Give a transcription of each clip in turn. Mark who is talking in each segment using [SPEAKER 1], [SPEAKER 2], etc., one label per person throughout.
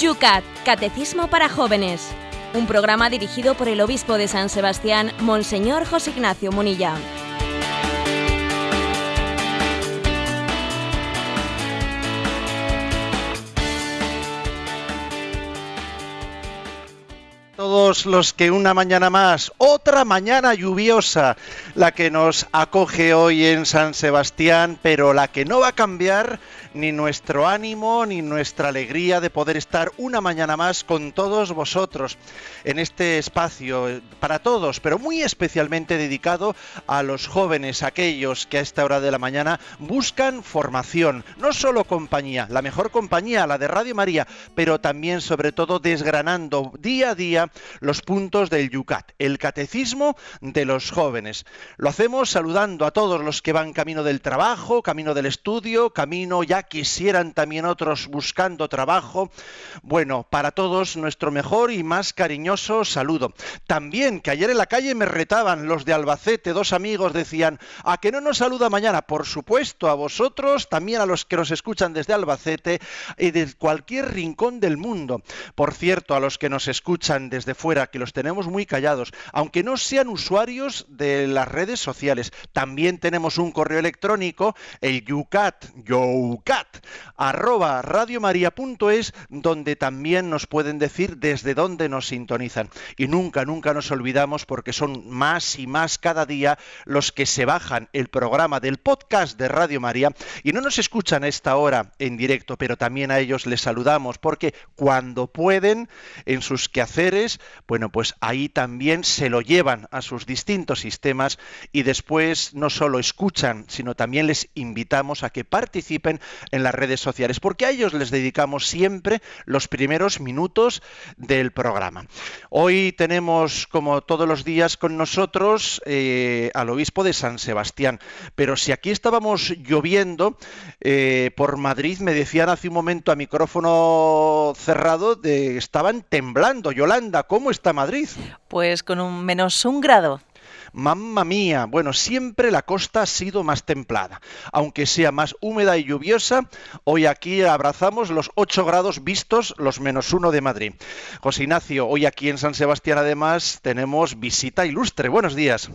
[SPEAKER 1] YUCAT, Catecismo para Jóvenes. Un programa dirigido por el obispo de San Sebastián, Monseñor José Ignacio Munilla.
[SPEAKER 2] todos los que una mañana más, otra mañana lluviosa, la que nos acoge hoy en San Sebastián, pero la que no va a cambiar ni nuestro ánimo ni nuestra alegría de poder estar una mañana más con todos vosotros en este espacio eh, para todos, pero muy especialmente dedicado a los jóvenes, aquellos que a esta hora de la mañana buscan formación, no solo compañía, la mejor compañía, la de Radio María, pero también sobre todo desgranando día a día los puntos del Yucat, el catecismo de los jóvenes. Lo hacemos saludando a todos los que van camino del trabajo, camino del estudio, camino ya quisieran también otros buscando trabajo. Bueno, para todos nuestro mejor y más cariñoso saludo. También que ayer en la calle me retaban los de Albacete, dos amigos decían, ¿a que no nos saluda mañana? Por supuesto, a vosotros, también a los que nos escuchan desde Albacete y de cualquier rincón del mundo. Por cierto, a los que nos escuchan desde fuera, que los tenemos muy callados, aunque no sean usuarios de las redes sociales. También tenemos un correo electrónico, el yucat, youcat, arroba radiomaria.es, donde también nos pueden decir desde dónde nos sintonizan. Y nunca, nunca nos olvidamos, porque son más y más cada día los que se bajan el programa del podcast de Radio María y no nos escuchan a esta hora en directo, pero también a ellos les saludamos, porque cuando pueden, en sus quehaceres, bueno, pues ahí también se lo llevan a sus distintos sistemas y después no solo escuchan, sino también les invitamos a que participen en las redes sociales, porque a ellos les dedicamos siempre los primeros minutos del programa. Hoy tenemos, como todos los días, con nosotros eh, al obispo de San Sebastián, pero si aquí estábamos lloviendo, eh, por Madrid me decían hace un momento a micrófono cerrado, de, estaban temblando. Yolanda, ¿cómo está Madrid?
[SPEAKER 3] Pues con un menos un grado.
[SPEAKER 2] Mamma mía, bueno, siempre la costa ha sido más templada, aunque sea más húmeda y lluviosa. Hoy aquí abrazamos los 8 grados vistos, los menos uno de Madrid. José Ignacio, hoy aquí en San Sebastián además tenemos visita ilustre. Buenos días.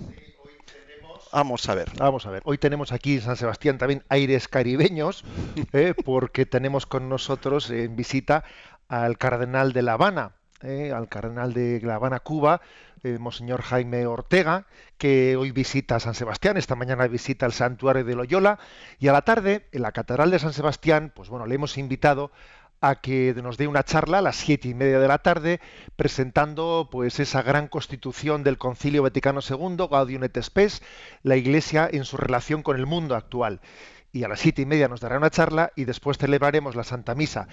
[SPEAKER 2] Vamos a ver.
[SPEAKER 4] Vamos a ver. Hoy tenemos aquí en San Sebastián también aires caribeños, eh, porque tenemos con nosotros en visita al cardenal de La Habana, eh, al cardenal de La Habana, Cuba, Monseñor Jaime Ortega, que hoy visita San Sebastián, esta mañana visita el santuario de Loyola, y a la tarde, en la Catedral de San Sebastián, pues bueno, le hemos invitado a que nos dé una charla a las siete y media de la tarde, presentando pues esa gran constitución del Concilio Vaticano II, Gaudium et Spes, la Iglesia en su relación con el mundo actual. Y a las siete y media nos dará una charla y después celebraremos la Santa Misa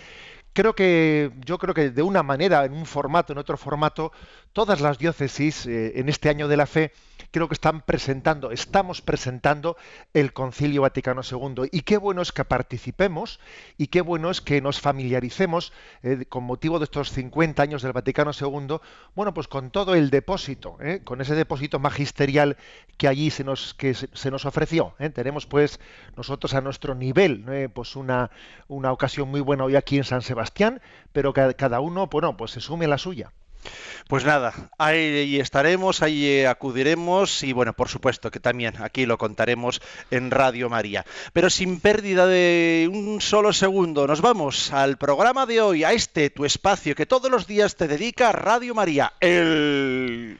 [SPEAKER 4] creo que yo creo que de una manera, en un formato, en otro formato, todas las diócesis eh, en este año de la fe creo que están presentando, estamos presentando el Concilio Vaticano II. Y qué bueno es que participemos y qué bueno es que nos familiaricemos eh, con motivo de estos 50 años del Vaticano II, bueno, pues con todo el depósito, eh, con ese depósito magisterial que allí se nos, que se, nos ofreció. Tenemos pues nosotros a nuestro nivel, pues una, una ocasión muy buena hoy aquí en San Sebastián, pero cada uno, bueno, pues se sume la suya.
[SPEAKER 2] Pues nada, ahí estaremos, ahí acudiremos y bueno, por supuesto que también aquí lo contaremos en Radio María. Pero sin pérdida de un solo segundo, nos vamos al programa de hoy, a este tu espacio que todos los días te dedica Radio María, el...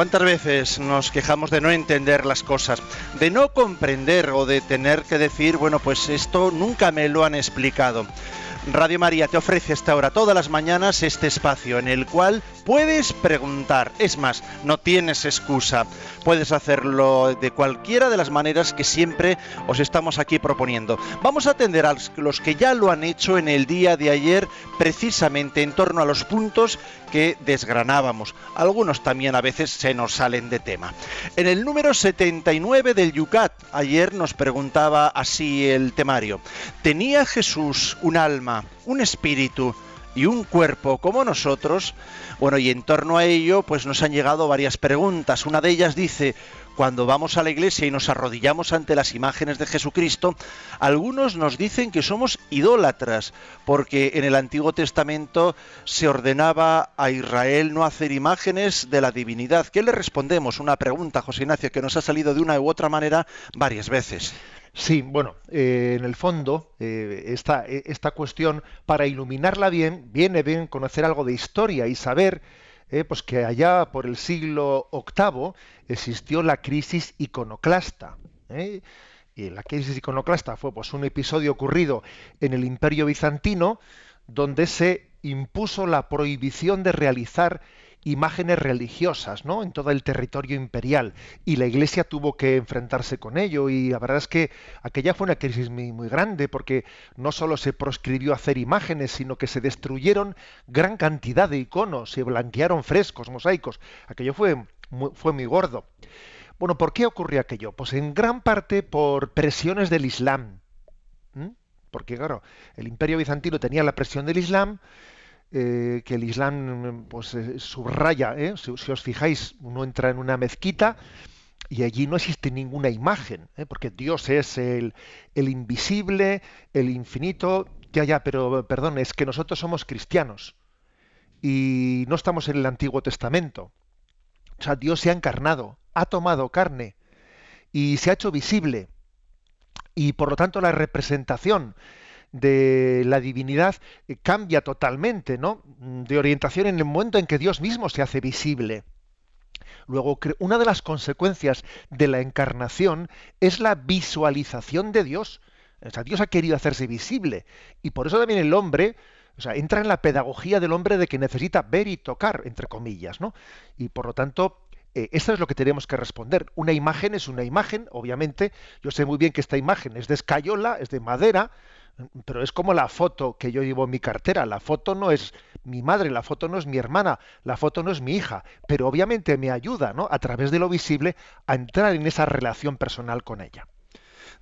[SPEAKER 2] ¿Cuántas veces nos quejamos de no entender las cosas, de no comprender o de tener que decir, bueno, pues esto nunca me lo han explicado? Radio María te ofrece hasta ahora todas las mañanas este espacio en el cual puedes preguntar. Es más, no tienes excusa. Puedes hacerlo de cualquiera de las maneras que siempre os estamos aquí proponiendo. Vamos a atender a los que ya lo han hecho en el día de ayer precisamente en torno a los puntos que desgranábamos. Algunos también a veces se nos salen de tema. En el número 79 del Yucat, ayer nos preguntaba así el temario. ¿Tenía Jesús un alma, un espíritu y un cuerpo como nosotros? Bueno, y en torno a ello, pues nos han llegado varias preguntas. Una de ellas dice, cuando vamos a la iglesia y nos arrodillamos ante las imágenes de Jesucristo, algunos nos dicen que somos idólatras, porque en el Antiguo Testamento se ordenaba a Israel no hacer imágenes de la divinidad. ¿Qué le respondemos? Una pregunta, José Ignacio, que nos ha salido de una u otra manera varias veces.
[SPEAKER 4] Sí, bueno, eh, en el fondo, eh, esta, esta, cuestión, para iluminarla bien, viene bien conocer algo de historia y saber eh, pues que allá por el siglo VIII existió la crisis iconoclasta. Y la crisis iconoclasta fue pues, un episodio ocurrido en el Imperio Bizantino donde se impuso la prohibición de realizar imágenes religiosas ¿no? en todo el territorio imperial y la iglesia tuvo que enfrentarse con ello y la verdad es que aquella fue una crisis muy, grande porque no solo se proscribió hacer imágenes sino que se destruyeron gran cantidad de iconos, se blanquearon frescos, mosaicos, aquello fue muy, fue muy gordo. Bueno, ¿por qué ocurrió aquello? Pues en gran parte por presiones del Islam. Porque claro, el imperio bizantino tenía la presión del Islam, eh, que el Islam pues, eh, subraya, ¿eh? si, os fijáis, uno entra en una mezquita y allí no existe ninguna imagen, porque Dios es el, el, invisible, el infinito, ya, ya, pero perdón, es que nosotros somos cristianos y no estamos en el Antiguo Testamento. O sea, Dios se ha encarnado, ha tomado carne y se ha hecho visible. Y por lo tanto la representación de la divinidad eh, cambia totalmente, ¿no? De orientación en el momento en que Dios mismo se hace visible. Luego, una de las consecuencias de la encarnación es la visualización de Dios. O sea, Dios ha querido hacerse visible. Y por eso también el hombre, o sea, entra en la pedagogía del hombre de que necesita ver y tocar, entre comillas, ¿no? Y por lo tanto, eh, esto es lo que tenemos que responder. Una imagen es una imagen, obviamente. Yo sé muy bien que esta imagen es de escayola, es de madera, pero es como la foto que yo llevo en mi cartera. La foto no es mi madre, la foto no es mi hermana, la foto no es mi hija, pero obviamente me ayuda, ¿no? A través de lo visible a entrar en esa relación personal con ella.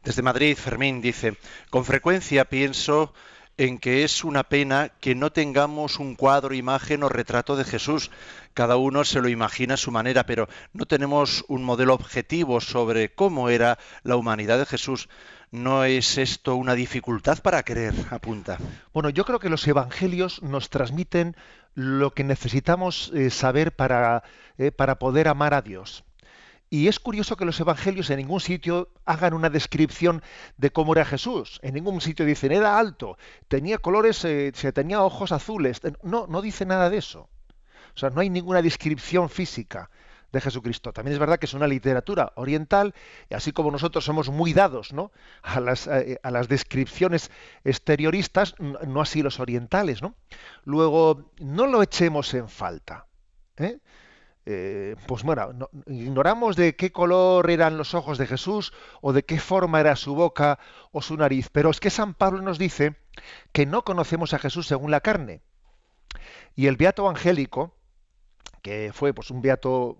[SPEAKER 2] Desde Madrid, Fermín dice, con frecuencia pienso en que es una pena que no tengamos un cuadro, imagen o retrato de Jesús. Cada uno se lo imagina a su manera, pero no tenemos un modelo objetivo sobre cómo era la humanidad de Jesús. ¿No es esto una dificultad para creer? Apunta.
[SPEAKER 4] Bueno, yo creo que los evangelios nos transmiten lo que necesitamos eh, saber para, eh, para poder amar a Dios. Y es curioso que los evangelios en ningún sitio hagan una descripción de cómo era Jesús. En ningún sitio dicen, era alto, tenía colores, eh, tenía ojos azules. No, no dice nada de eso. O sea, no hay ninguna descripción física de Jesucristo. También es verdad que es una literatura oriental, y así como nosotros somos muy dados ¿no? a, las, eh, las, descripciones exterioristas, no así los orientales. ¿no? Luego, no lo echemos en falta. ¿eh? Eh, pues bueno, ignoramos de qué color eran los ojos de Jesús o de qué forma era su boca o su nariz, pero es que San Pablo nos dice que no conocemos a Jesús según la carne. Y el beato angélico, fue pues un beato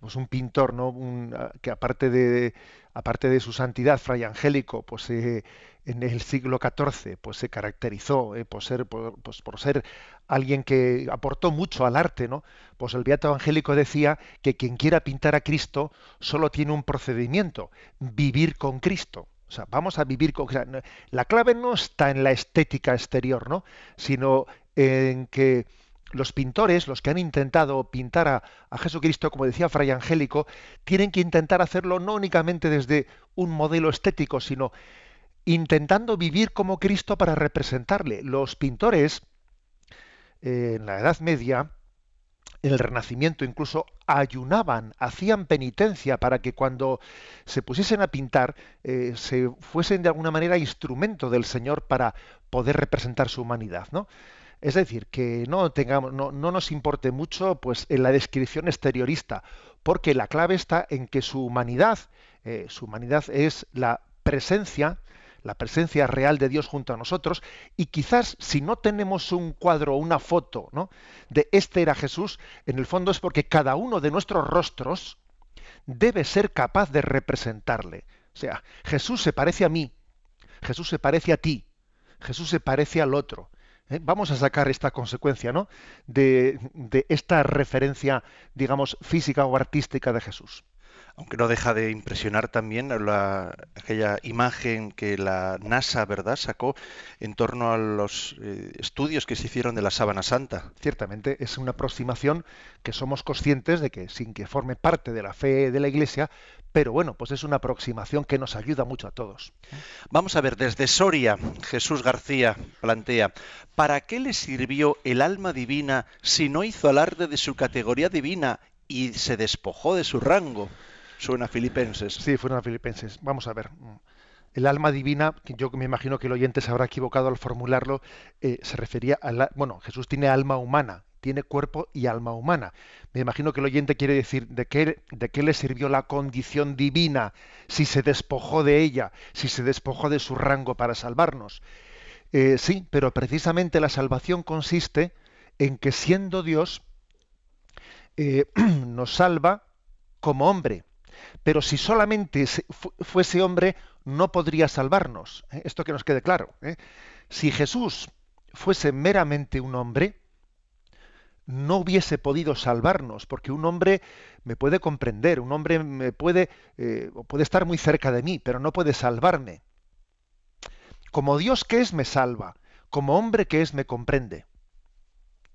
[SPEAKER 4] pues un pintor no ah, que aparte de aparte de su santidad fray angélico pues eh, en el siglo XIV pues se caracterizó eh, por ser pues, por ser alguien que aportó mucho al arte no pues el beato angélico decía que quien quiera pintar a Cristo solo tiene un procedimiento vivir con Cristo. O sea, vamos a vivir con... la clave no está en la estética exterior, ¿no? Sino en que los pintores, los que han intentado pintar a, Jesucristo, como decía Fray Angélico, tienen que intentar hacerlo no únicamente desde un modelo estético, sino intentando vivir como Cristo para representarle. Los pintores, eh, en la Edad Media, en el Renacimiento incluso, ayunaban, hacían penitencia para que cuando se pusiesen a pintar eh, se fuesen de alguna manera instrumento del Señor para poder representar su humanidad, ¿no? Es decir, que no tengamos, no, nos importe mucho, pues, en la descripción exteriorista, porque la clave está en que su humanidad, eh, su humanidad es la presencia, la presencia real de Dios junto a nosotros, y quizás si no tenemos un cuadro o una foto ¿no? de este era Jesús, en el fondo es porque cada uno de nuestros rostros debe ser capaz de representarle. O sea, Jesús se parece a mí, Jesús se parece a ti, Jesús se parece al otro. ¿Eh? Vamos a sacar esta consecuencia ¿no? de, de esta referencia, digamos, física o artística de Jesús
[SPEAKER 2] aunque no deja de impresionar también la, aquella imagen que la NASA, ¿verdad?, sacó en torno a los eh, estudios que se hicieron de la sábana santa.
[SPEAKER 4] Ciertamente, es una aproximación que somos conscientes de que, sin que forme parte de la fe de la Iglesia, pero bueno, pues es una aproximación que nos ayuda mucho a todos.
[SPEAKER 2] Vamos a ver, desde Soria, Jesús García plantea, ¿para qué le sirvió el alma divina si no hizo alarde de su categoría divina y se despojó de su rango? Suena Filipenses.
[SPEAKER 4] Sí, fueron Filipenses. Vamos a ver. El alma divina, que yo me imagino que el oyente se habrá equivocado al formularlo, eh, se refería a la, bueno, Jesús tiene alma humana, tiene cuerpo y alma humana. Me imagino que el oyente quiere decir de qué, de qué le sirvió la condición divina si se despojó de ella, si se despojó de su rango para salvarnos. Eh, sí, pero precisamente la salvación consiste en que siendo Dios eh, nos salva como hombre. Pero si solamente fuese hombre, no podría salvarnos. ¿eh? Esto que nos quede claro. ¿eh? Si Jesús fuese meramente un hombre, no hubiese podido salvarnos, porque un hombre me puede comprender, un hombre me puede, eh, puede estar muy cerca de mí, pero no puede salvarme. Como Dios que es, me salva, como hombre que es, me comprende.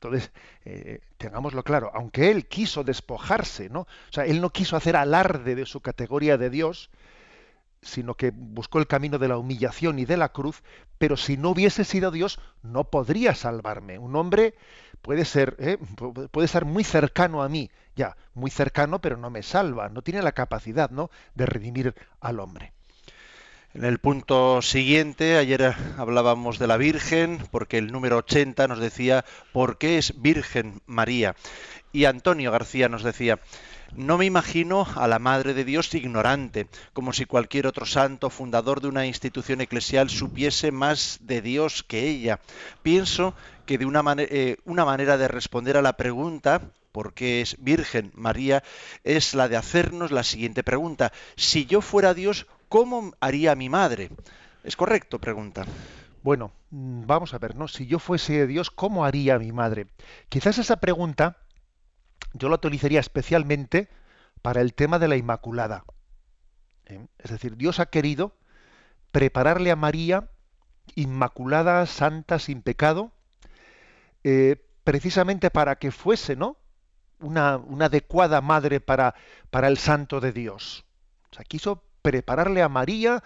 [SPEAKER 4] Entonces, eh, tengámoslo claro, aunque él quiso despojarse, ¿no? O sea, él no quiso hacer alarde de su categoría de Dios, sino que buscó el camino de la humillación y de la cruz, pero si no hubiese sido Dios, no podría salvarme. Un hombre puede ser, ¿eh? puede estar muy cercano a mí, ya, muy cercano, pero no me salva, no tiene la capacidad, ¿no?, de redimir al hombre.
[SPEAKER 2] En el punto siguiente, ayer hablábamos de la Virgen, porque el número 80 nos decía por qué es Virgen María. Y Antonio García nos decía, no me imagino a la Madre de Dios ignorante, como si cualquier otro santo fundador de una institución eclesial supiese más de Dios que ella. Pienso que de una, eh, una manera de responder a la pregunta por qué es Virgen María es la de hacernos la siguiente pregunta. Si yo fuera Dios, ¿cómo haría mi madre? ¿Es correcto? Pregunta.
[SPEAKER 4] Bueno, mm, vamos a ver, ¿no? Si yo fuese Dios, ¿cómo haría mi madre? Quizás esa pregunta yo la utilizaría especialmente para el tema de la Inmaculada. ¿eh? Es decir, Dios ha querido prepararle a María, Inmaculada, Santa, sin pecado, eh, precisamente para que fuese, ¿no? Una, una adecuada madre para, para, el Santo de Dios. O sea, quiso prepararle a María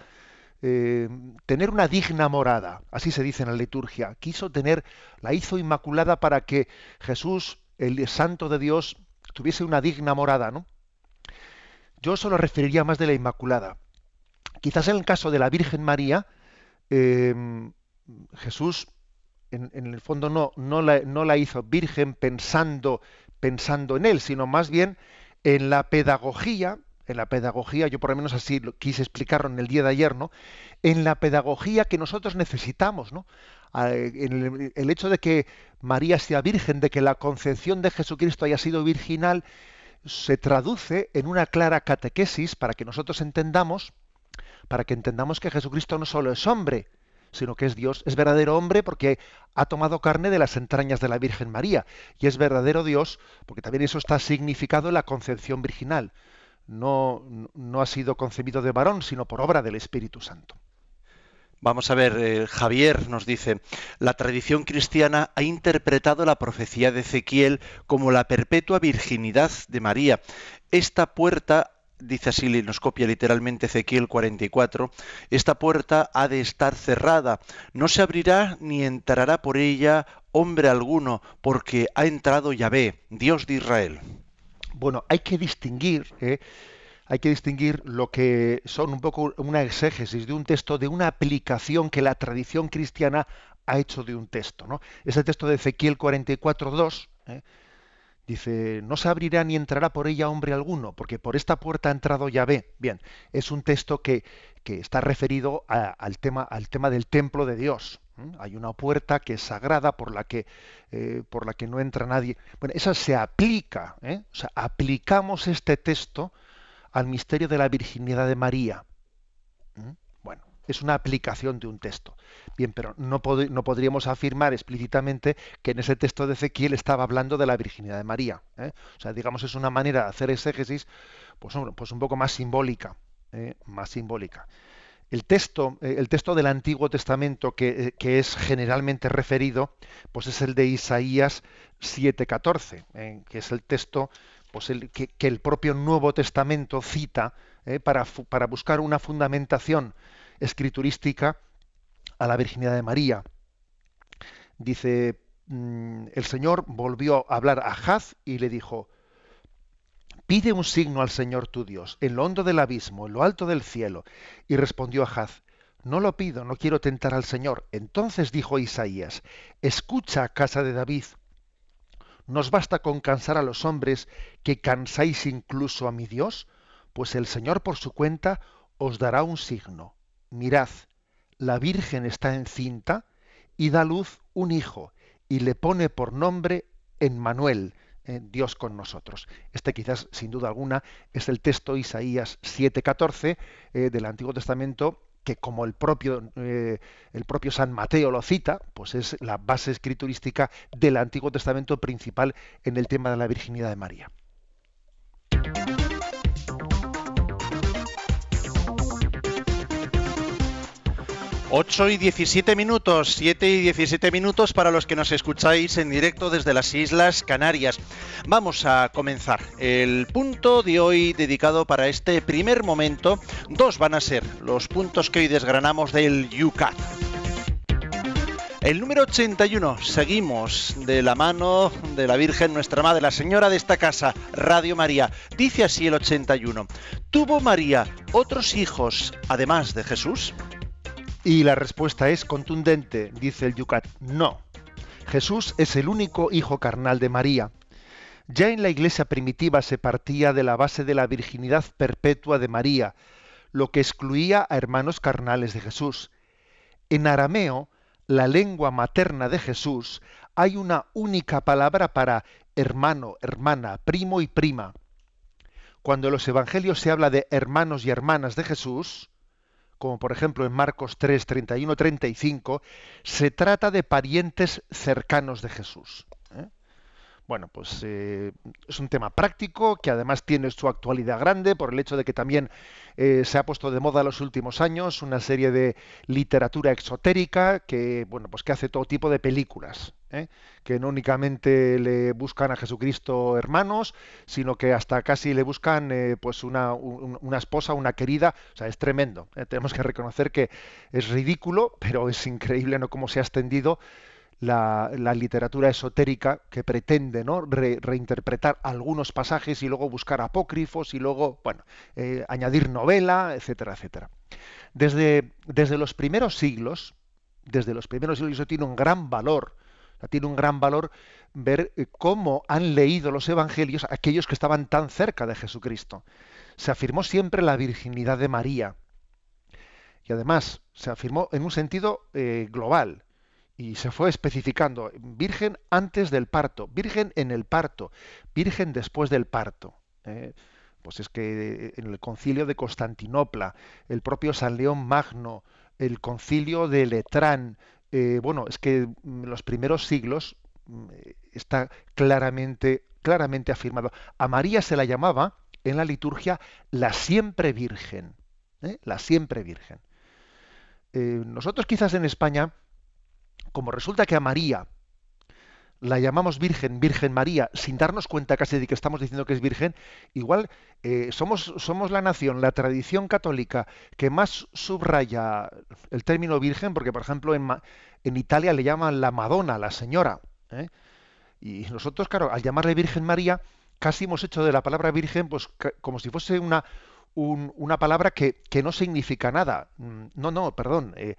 [SPEAKER 4] eh, tener una digna morada, así se dice en la liturgia. Quiso tener, la hizo inmaculada para que Jesús, el Santo de Dios, tuviese una digna morada, ¿no? Yo solo referiría más de la Inmaculada. Quizás en el caso de la Virgen María, em, Jesús en, el fondo no, no, la, no la hizo virgen pensando, pensando en él, sino más bien en la pedagogía en la pedagogía, yo por lo menos así lo quise explicarlo en el día de ayer, ¿no? En la pedagogía que nosotros necesitamos, ¿no? En el, hecho de que María sea virgen, de que la concepción de Jesucristo haya sido virginal, se traduce en una clara catequesis para que nosotros entendamos, para que entendamos que Jesucristo no solo es hombre, sino que es Dios, es verdadero hombre porque ha tomado carne de las entrañas de la Virgen María, y es verdadero Dios porque también eso está significado en la concepción virginal no, no ha sido concebido de varón, sino por obra del Espíritu Santo.
[SPEAKER 2] Vamos a ver, eh, Javier nos dice, la tradición cristiana ha interpretado la profecía de Ezequiel como la perpetua virginidad de María. Esta puerta, dice así, nos copia literalmente Ezequiel 44, esta puerta ha de estar cerrada, no se abrirá ni entrará por ella hombre alguno, porque ha entrado Yahvé, Dios de Israel.
[SPEAKER 4] Bueno, hay que distinguir, ¿eh? hay que distinguir lo que son un poco una exégesis de un texto, de una aplicación que la tradición cristiana ha hecho de un texto. ¿no? Ese texto de Ezequiel 44.2 ¿eh? dice, no se abrirá ni entrará por ella hombre alguno, porque por esta puerta ha entrado Yahvé. Bien, es un texto que, está referido al tema del templo de Dios. Hay una puerta que es sagrada por la que, eh, por la que no entra nadie. Bueno, esa se aplica, ¿eh? o sea, aplicamos este texto al misterio de la virginidad de María. Bueno, es una aplicación de un texto. Bien, pero no, podríamos afirmar explícitamente que en ese texto de Ezequiel estaba hablando de la virginidad de María. ¿eh? O sea, digamos, es una manera de hacer exégesis pues, pues un poco más simbólica. más simbólica. El texto, eh, el texto del Antiguo Testamento que, eh, es generalmente referido, pues es el de Isaías 7:14, eh, que es el texto pues el, que, el propio Nuevo Testamento cita para, para, buscar una fundamentación escriturística a la virginidad de María. Dice, mm, el Señor volvió a hablar a Haz y le dijo, Pide un signo al Señor tu Dios, en lo hondo del abismo, en lo alto del cielo. Y respondió Ahaz, no lo pido, no quiero tentar al Señor. Entonces dijo Isaías, escucha, casa de David, ¿nos basta con cansar a los hombres que cansáis incluso a mi Dios? Pues el Señor por su cuenta os dará un signo. Mirad, la Virgen está encinta y da luz un hijo, y le pone por nombre Emmanuel, eh, Dios con nosotros. Este quizás, sin duda alguna, es el texto Isaías 7:14 eh, del Antiguo Testamento que como el propio, eh, el propio San Mateo lo cita, pues es la base escriturística del Antiguo Testamento principal en el tema de la virginidad de María.
[SPEAKER 2] 8 y 17 minutos, 7 y 17 minutos para los que nos escucháis en directo desde las Islas Canarias. Vamos a comenzar el punto de hoy dedicado para este primer momento. Dos van a ser los puntos que hoy desgranamos del Yucat. El número 81, seguimos de la mano de la Virgen Nuestra Madre, la Señora de esta casa, Radio María. Dice así el 81, ¿tuvo María otros hijos además de Jesús?
[SPEAKER 4] Y la respuesta es contundente, dice el Yucat, no. Jesús es el único hijo carnal de María. Ya en la iglesia primitiva se partía de la base de la virginidad perpetua de María, lo que excluía a hermanos carnales de Jesús. En arameo, la lengua materna de Jesús, hay una única palabra para hermano, hermana, primo y prima. Cuando en los evangelios se habla de hermanos y hermanas de Jesús, como por ejemplo en Marcos 3, 31, 35, se trata de parientes cercanos de Jesús. Bueno, pues eh, es un tema práctico que además tiene su actualidad grande por el hecho de que también eh, se ha puesto de moda en los últimos años una serie de literatura exotérica que, bueno, pues que hace todo tipo de películas. ¿eh? que no únicamente le buscan a Jesucristo hermanos, sino que hasta casi le buscan eh, pues una, una, esposa, una querida, o sea, es tremendo. ¿eh? Tenemos que reconocer que es ridículo, pero es increíble ¿no? cómo se ha extendido la, literatura esotérica que pretende ¿no? reinterpretar algunos pasajes y luego buscar apócrifos y luego bueno, añadir novela, etcétera, etcétera. Desde, desde los primeros siglos, desde los primeros siglos eso tiene un gran valor tiene un gran valor ver eh, cómo han leído los evangelios aquellos que estaban tan cerca de Jesucristo. Se afirmó siempre la virginidad de María. Y además se afirmó en un sentido eh, global. Y se fue especificando, virgen antes del parto, virgen en el parto, virgen después del parto. ¿eh? pues es que en el concilio de Constantinopla, el propio San León Magno, el concilio de Letrán, eh, bueno, es que en los primeros siglos mm, está claramente, claramente afirmado. A María se la llamaba en la liturgia la siempre virgen. ¿eh? La siempre virgen. Eh, nosotros quizás en España, como resulta que a María la llamamos Virgen, Virgen María, sin darnos cuenta casi de que estamos diciendo que es Virgen, igual eh, somos, somos la nación, la tradición católica que más subraya el término Virgen, porque por ejemplo en, en Italia le llaman la Madonna, la Señora. ¿eh? Y nosotros, claro, al llamarle Virgen María, casi hemos hecho de la palabra virgen pues como si fuese una, una palabra que, que, no significa nada. Mm, no, no, perdón. Eh,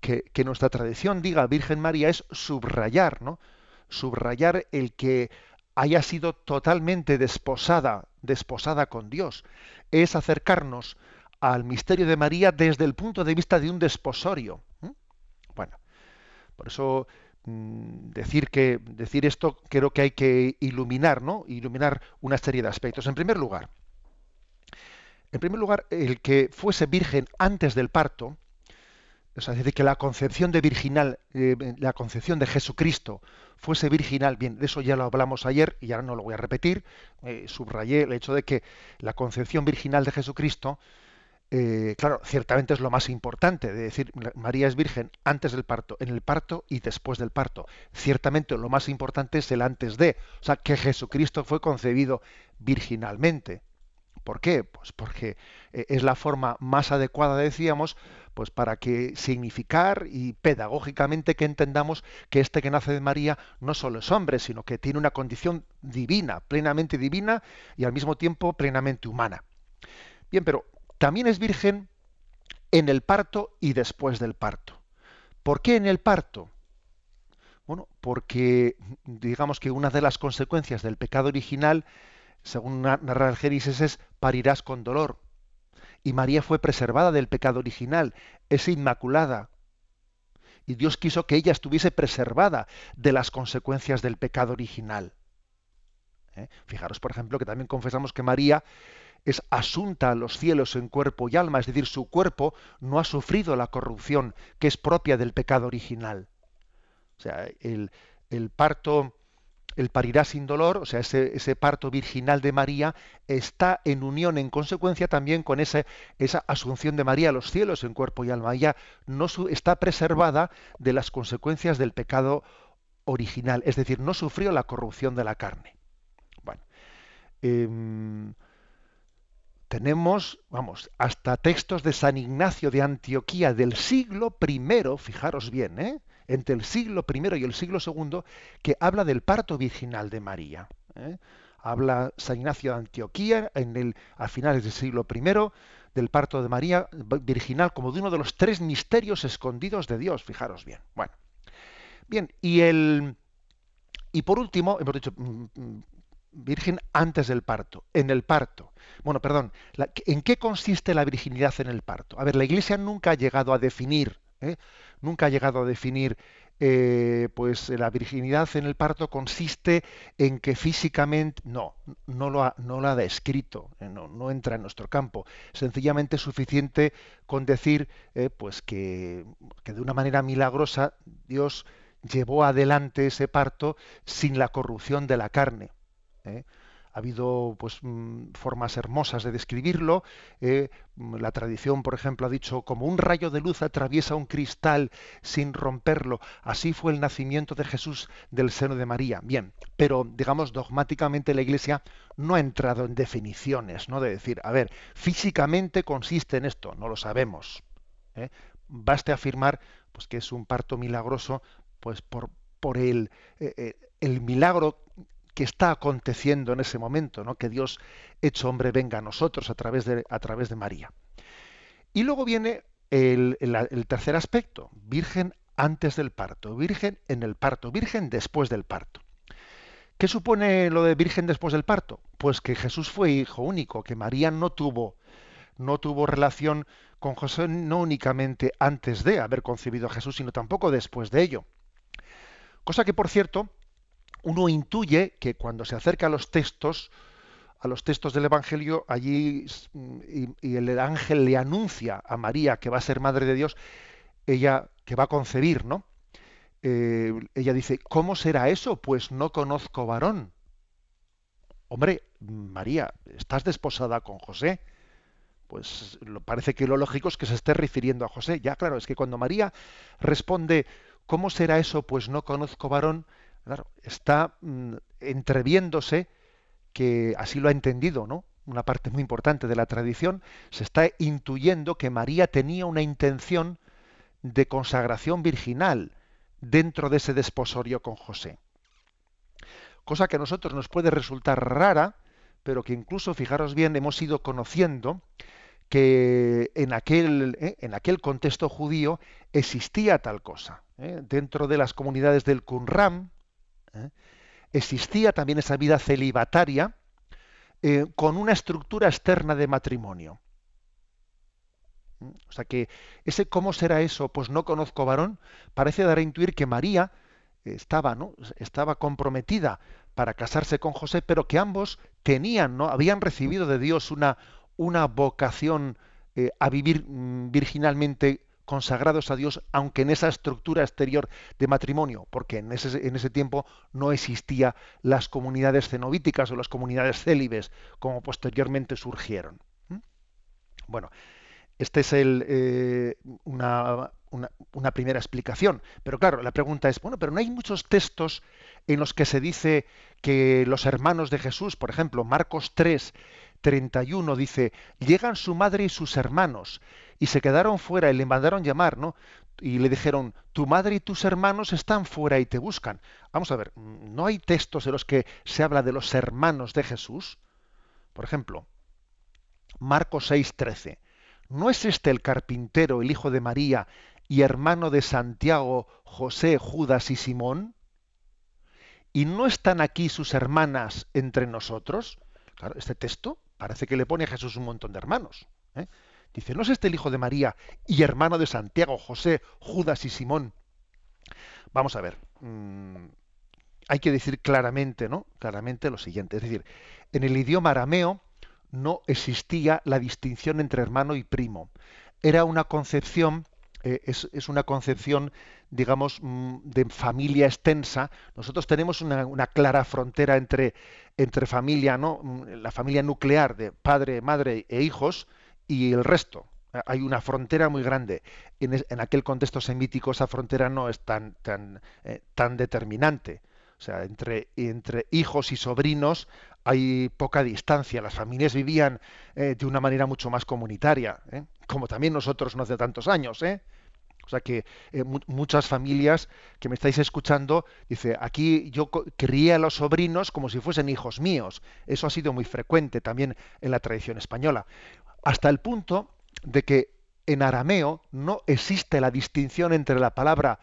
[SPEAKER 4] que, nuestra tradición diga Virgen María es subrayar, ¿no? Subrayar el que haya sido totalmente desposada, desposada con Dios. Es acercarnos al misterio de María desde el punto de vista de un desposorio. Bueno, por eso mm, decir que decir esto creo que hay que iluminar, ¿no? Iluminar una serie de aspectos. En primer lugar, en primer lugar, el que fuese virgen antes del parto, es decir, que la concepción de virginal, eh, la concepción de Jesucristo fuese virginal, bien, de eso ya lo hablamos ayer y ahora no lo voy a repetir, eh, subrayé el hecho de que la concepción virginal de Jesucristo, eh, claro, ciertamente es lo más importante, de decir, María es virgen antes del parto, en el parto y después del parto. Ciertamente lo más importante es el antes de, o sea, que Jesucristo fue concebido virginalmente. ¿Por qué? Pues porque eh, es la forma más adecuada, decíamos, pues para que significar y pedagógicamente que entendamos que este que nace de María no solo es hombre, sino que tiene una condición divina, plenamente divina y al mismo tiempo plenamente humana. Bien, pero también es virgen en el parto y después del parto. ¿Por qué en el parto? Bueno, porque digamos que una de las consecuencias del pecado original según narra el Génesis, es parirás con dolor. Y María fue preservada del pecado original, es inmaculada. Y Dios quiso que ella estuviese preservada de las consecuencias del pecado original. ¿Eh? Fijaros, por ejemplo, que también confesamos que María es asunta a los cielos en cuerpo y alma, es decir, su cuerpo no ha sufrido la corrupción que es propia del pecado original. O sea, el, el parto el parirá sin dolor, o sea, ese, parto virginal de María, está en unión, en consecuencia también con esa asunción de María a los cielos en cuerpo y alma. Ella no está preservada de las consecuencias del pecado original, es decir, no sufrió la corrupción de la carne. Bueno, em, tenemos, vamos, hasta textos de San Ignacio de Antioquía del siglo I, fijaros bien, ¿eh? Entre el siglo I y el siglo II, que habla del parto virginal de María. ¿eh? Habla San Ignacio de Antioquía en el, a finales del siglo I del parto de María virginal como de uno de los tres misterios escondidos de Dios, fijaros bien. Bueno, bien, y el y por último, hemos dicho mm, mm, virgen antes del parto, en el parto. Bueno, perdón, ¿en qué consiste la virginidad en el parto? A ver, la Iglesia nunca ha llegado a definir ¿eh? nunca ha llegado a definir eh, pues la virginidad en el parto consiste en que físicamente no no lo ha, no ha descrito eh, no, no, entra en nuestro campo sencillamente es suficiente con decir pues que, que, de una manera milagrosa Dios llevó adelante ese parto sin la corrupción de la carne ha habido pues mm, formas hermosas de describirlo. Eh, mm, la tradición, por ejemplo, ha dicho como un rayo de luz atraviesa un cristal sin romperlo. Así fue el nacimiento de Jesús del seno de María. Bien, pero digamos dogmáticamente la Iglesia no ha entrado en definiciones, ¿no? De decir, a ver, físicamente consiste en esto, no lo sabemos. ¿eh? Baste afirmar pues que es un parto milagroso, pues por por el, eh, el milagro que está aconteciendo en ese momento, ¿no? que Dios hecho hombre venga a nosotros a través de, a través de María. Y luego viene el, el, tercer aspecto, virgen antes del parto, virgen en el parto, virgen después del parto. ¿Qué supone lo de virgen después del parto? Pues que Jesús fue hijo único, que María no tuvo, no tuvo relación con José no únicamente antes de haber concebido a Jesús, sino tampoco después de ello. Cosa que, por cierto, uno intuye que cuando se acerca a los textos, a los textos del Evangelio, allí y, el ángel le anuncia a María que va a ser madre de Dios, ella que va a concebir, ¿no? Eh, ella dice, ¿cómo será eso? Pues no conozco varón. Hombre, María, ¿estás desposada con José? Pues parece que lo lógico es que se esté refiriendo a José. Ya, claro, es que cuando María responde, ¿cómo será eso? Pues no conozco varón, Claro, está mm, entreviéndose que así lo ha entendido, ¿no? Una parte muy importante de la tradición, se está intuyendo que María tenía una intención de consagración virginal dentro de ese desposorio con José. cosa que a nosotros nos puede resultar rara, pero que incluso, fijaros bien, hemos ido conociendo que en aquel, ¿eh? en aquel contexto judío existía tal cosa. ¿eh? Dentro de las comunidades del Qumran ¿eh? existía también esa vida celibataria con una estructura externa de matrimonio. O sea que ese cómo será eso, pues no conozco varón, parece dar a intuir que María estaba, ¿no? estaba comprometida para casarse con José, pero que ambos tenían, ¿no? habían recibido de Dios una, una vocación eh, a vivir mm, virginalmente consagrados a Dios, aunque en esa estructura exterior de matrimonio, porque en ese, en ese tiempo no existían las comunidades cenobíticas o las comunidades célibes, como posteriormente surgieron. Bueno, esta es el, eh, una, una, primera explicación. Pero claro, la pregunta es, bueno, pero no hay muchos textos en los que se dice que los hermanos de Jesús, por ejemplo, Marcos 3, 31 dice, llegan su madre y sus hermanos y se quedaron fuera y le mandaron llamar, ¿no? Y le dijeron, tu madre y tus hermanos están fuera y te buscan. Vamos a ver, ¿no hay textos en los que se habla de los hermanos de Jesús? Por ejemplo, Marcos 6, 13. ¿No es este el carpintero, el hijo de María, y hermano de Santiago, José, Judas y Simón? ¿Y no están aquí sus hermanas entre nosotros? Claro, este texto parece que le pone a Jesús un montón de hermanos. ¿eh? Dice, ¿no es este el hijo de María y hermano de Santiago, José, Judas y Simón? Vamos a ver. Mm, hay que decir claramente, ¿no? Claramente lo siguiente. Es decir, en el idioma arameo no existía la distinción entre hermano y primo. Era una concepción eh, es, una concepción, digamos, mm, de familia extensa. Nosotros tenemos una, clara frontera entre, entre familia, ¿no? Mm, la familia nuclear de padre, madre e hijos y el resto. Hay una frontera muy grande. En, aquel contexto semítico esa frontera no es tan, tan, eh, tan determinante. O sea, entre, entre hijos y sobrinos hay poca distancia. Las familias vivían eh, de una manera mucho más comunitaria, como también nosotros no hace tantos años. ¿eh? O sea que muchas familias que me estáis escuchando, dice, aquí yo crié a los sobrinos como si fuesen hijos míos. Eso ha sido muy frecuente también en la tradición española. Hasta el punto de que en arameo no existe la distinción entre la palabra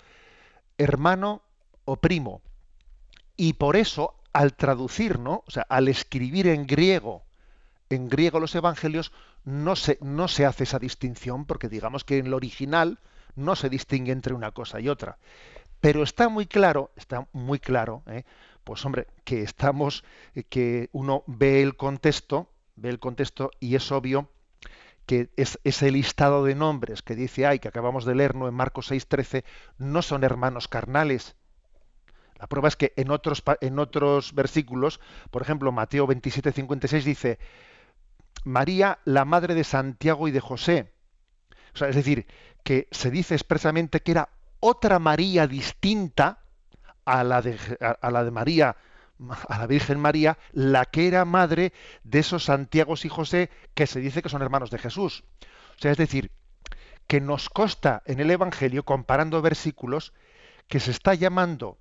[SPEAKER 4] hermano o primo. Y por eso al traducir, ¿no? O sea, al escribir en griego, en griego los evangelios, no se, no se hace esa distinción, porque digamos que en lo original no se distingue entre una cosa y otra. Pero está muy claro, está muy claro, ¿eh? pues hombre, que estamos, eh, que uno ve el contexto, ve el contexto y es obvio que es, ese listado de nombres que dice ay que acabamos de leer ¿no? en Marcos 6:13 no son hermanos carnales, la prueba es que en otros, en otros versículos, por ejemplo, Mateo 27, 56 dice, María, la madre de Santiago y de José. O sea, es decir, que se dice expresamente que era otra María distinta a la de, a, la de María, a la Virgen María, la que era madre de esos Santiagos y José que se dice que son hermanos de Jesús. O sea, es decir, que nos consta en el Evangelio, comparando versículos, que se está llamando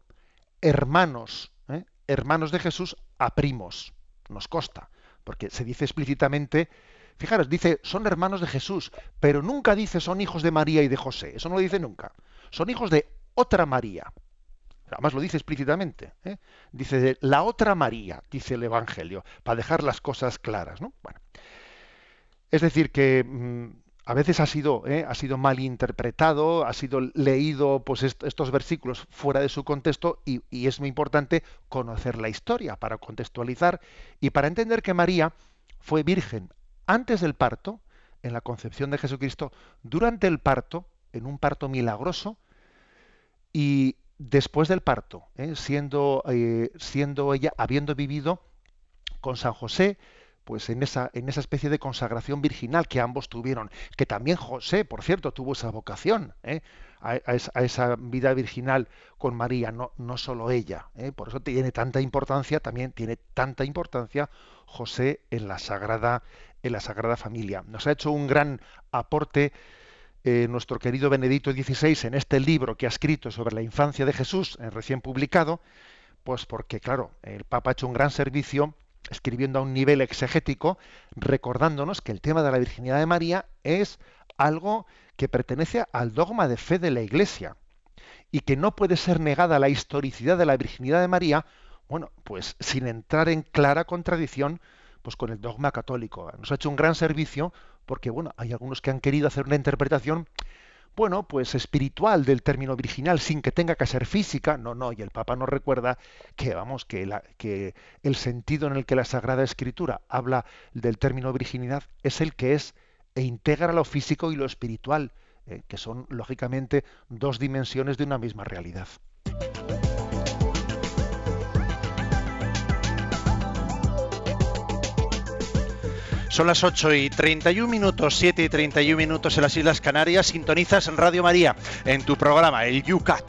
[SPEAKER 4] hermanos, ¿eh? hermanos de Jesús a primos. Nos consta, porque se dice explícitamente, fijaros, dice son hermanos de Jesús, pero nunca dice son hijos de María y de José. Eso no lo dice nunca. Son hijos de otra María. Además lo dice explícitamente. ¿eh? Dice de la otra María, dice el Evangelio, para dejar las cosas claras. ¿no? Es decir, que mm, a veces ha sido, ¿eh? ha sido mal interpretado, ha sido leído pues, estos versículos fuera de su contexto y, es muy importante conocer la historia para contextualizar y para entender que María fue virgen antes del parto, en la concepción de Jesucristo, durante el parto, en un parto milagroso, y después del parto, ¿eh? siendo, eh, siendo ella, habiendo vivido con San José, pues en esa, en esa especie de consagración virginal que ambos tuvieron, que también José, por cierto, tuvo esa vocación ¿eh? a, esa, vida virginal con María, no, no solo ella. ¿eh? Por eso tiene tanta importancia, también tiene tanta importancia José en la Sagrada, en la Sagrada Familia. Nos ha hecho un gran aporte eh, nuestro querido Benedicto XVI en este libro que ha escrito sobre la infancia de Jesús, recién publicado, pues porque, claro, el Papa ha hecho un gran servicio escribiendo a un nivel exegético, recordándonos que el tema de la virginidad de María es algo que pertenece al dogma de fe de la Iglesia y que no puede ser negada la historicidad de la virginidad de María, bueno, pues sin entrar en clara contradicción pues con el dogma católico. Nos ha hecho un gran servicio porque bueno, hay algunos que han querido hacer una interpretación bueno, pues espiritual del término virginal sin que tenga que ser física. No, no, y el Papa nos recuerda que, vamos, que, que el sentido en el que la Sagrada Escritura habla del término virginidad es el que es e integra lo físico y lo espiritual, eh, que son, lógicamente, dos dimensiones de una misma realidad.
[SPEAKER 2] Son las 8 y 31 minutos, 7 y 31 minutos en las Islas Canarias. Sintonizas en Radio María en tu programa, el UCAT.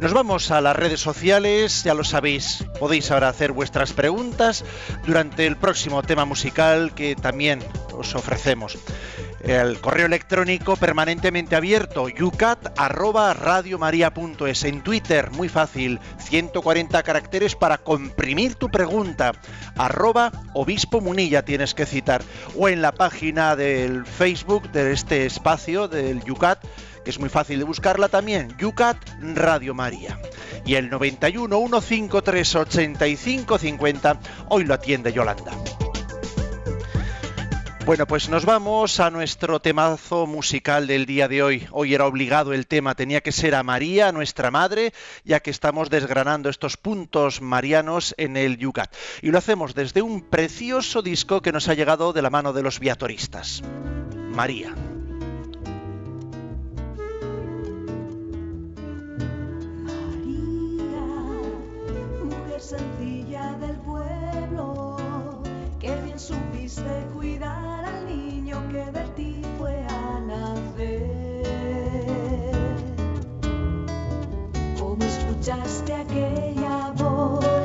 [SPEAKER 2] Nos vamos a las redes sociales, ya lo sabéis, podéis ahora hacer vuestras preguntas durante el próximo tema musical que también os ofrecemos el correo electrónico permanentemente abierto yucat@radiomaria.es en Twitter muy fácil 140 caracteres para comprimir tu pregunta. Arroba obispo munilla tienes que citar. O en la página del Facebook de este espacio del Yucat que es muy fácil de buscarla también Yucat Radio María. Y el 91 153 85 50 hoy lo atiende Yolanda. Bueno, pues nos vamos a nuestro temazo musical del día de hoy. Hoy era obligado el tema, tenía que ser a María, nuestra madre, ya que estamos desgranando estos puntos marianos en el Yucat. Y lo hacemos desde un precioso disco que nos ha llegado de la mano de los viatoristas. María.
[SPEAKER 5] mujer sencilla del pueblo, que bien supiste ti fue a nacer. ¿Cómo escuchaste aquella voz,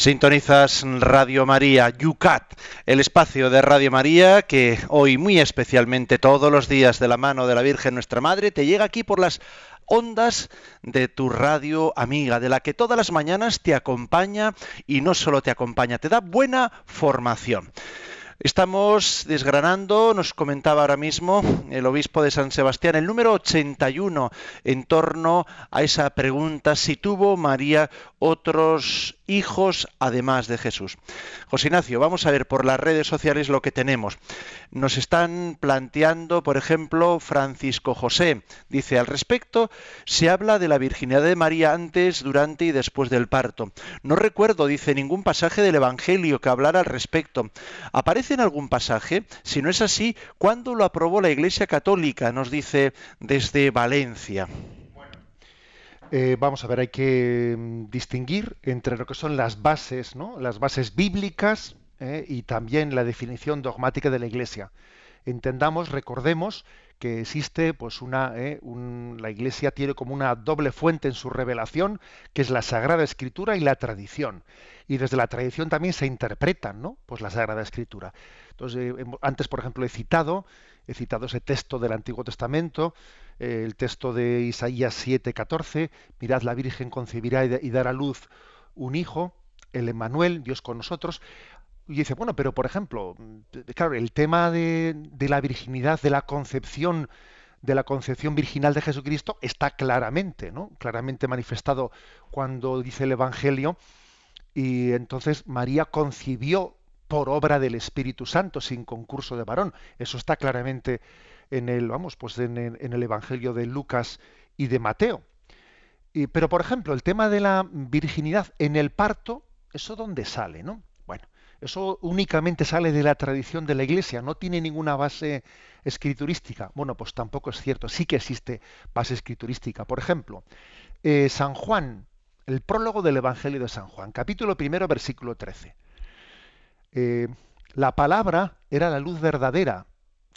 [SPEAKER 2] Sintonizas Radio María, Yucat, el espacio de Radio María que hoy muy especialmente todos los días de la mano de la Virgen nuestra Madre te llega aquí por las ondas de tu radio amiga, de la que todas las mañanas te acompaña y no solo te acompaña, te da buena formación. Estamos desgranando, nos comentaba ahora mismo el obispo de San Sebastián, el número 81 en torno a esa pregunta si tuvo María otros hijos además de Jesús. José Ignacio, vamos a ver por las redes sociales lo que tenemos. Nos están planteando, por ejemplo, Francisco José. Dice, al respecto, se habla de la virginidad de María antes, durante y después del parto. No recuerdo, dice, ningún pasaje del Evangelio que hablara al respecto. ¿Aparece en algún pasaje? Si no es así, ¿cuándo lo aprobó la Iglesia Católica? Nos dice desde Valencia.
[SPEAKER 4] Eh, vamos a ver, hay que mm, distinguir entre lo que son las bases, ¿no? Las bases bíblicas eh, y también la definición dogmática de la Iglesia. Entendamos, recordemos que existe, pues una, eh, la Iglesia tiene como una doble fuente en su revelación, que es la Sagrada Escritura y la tradición. Y desde la tradición también se interpretan, ¿no? Pues la Sagrada Escritura. Entonces, eh, antes, por ejemplo, he citado, he citado ese texto del Antiguo Testamento, eh, el texto de Isaías 7:14, mirad la Virgen concebirá y, da- y dará a luz un hijo, el Emmanuel, Dios con nosotros. Y dice, bueno, pero por ejemplo, mm, claro, el tema de, de la virginidad, de la concepción, de la concepción virginal de Jesucristo está claramente, ¿no? Claramente manifestado cuando dice el Evangelio, y entonces María concibió por obra del Espíritu Santo sin concurso de varón. Eso está claramente en el, vamos, pues en el, Evangelio de Lucas y de Mateo. Y- pero por ejemplo, el tema de la virginidad en el parto, ¿eso dónde sale, no? Bueno, eso únicamente sale de la tradición de la Iglesia, no tiene ninguna base escriturística. Bueno, pues tampoco es cierto, sí que existe base escriturística. Por ejemplo, eh, San Juan, el prólogo del Evangelio de San Juan, capítulo primero, versículo 13. Eh, la palabra era la luz verdadera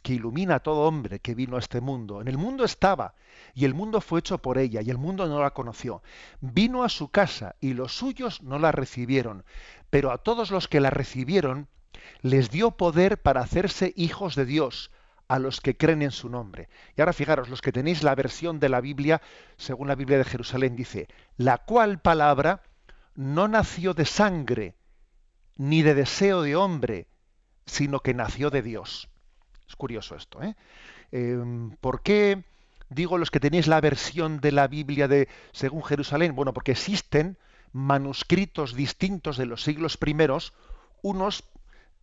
[SPEAKER 4] que ilumina a todo hombre que vino a este mundo. En el mundo estaba, y el mundo fue hecho por ella, y el mundo no la conoció. Vino a su casa, y los suyos no la recibieron, pero a todos los que la recibieron les dio poder para hacerse hijos de Dios, a los que creen en su nombre. Y ahora fijaros, los que tenéis la versión de la Biblia, según la Biblia de Jerusalén, dice, la cual palabra no nació de sangre, ni de deseo de hombre, sino que nació de Dios. Es curioso esto, ¿eh? Eh, ¿Por qué digo los que tenéis la versión de la Biblia de según Jerusalén? Bueno, porque existen manuscritos distintos de los siglos primeros, unos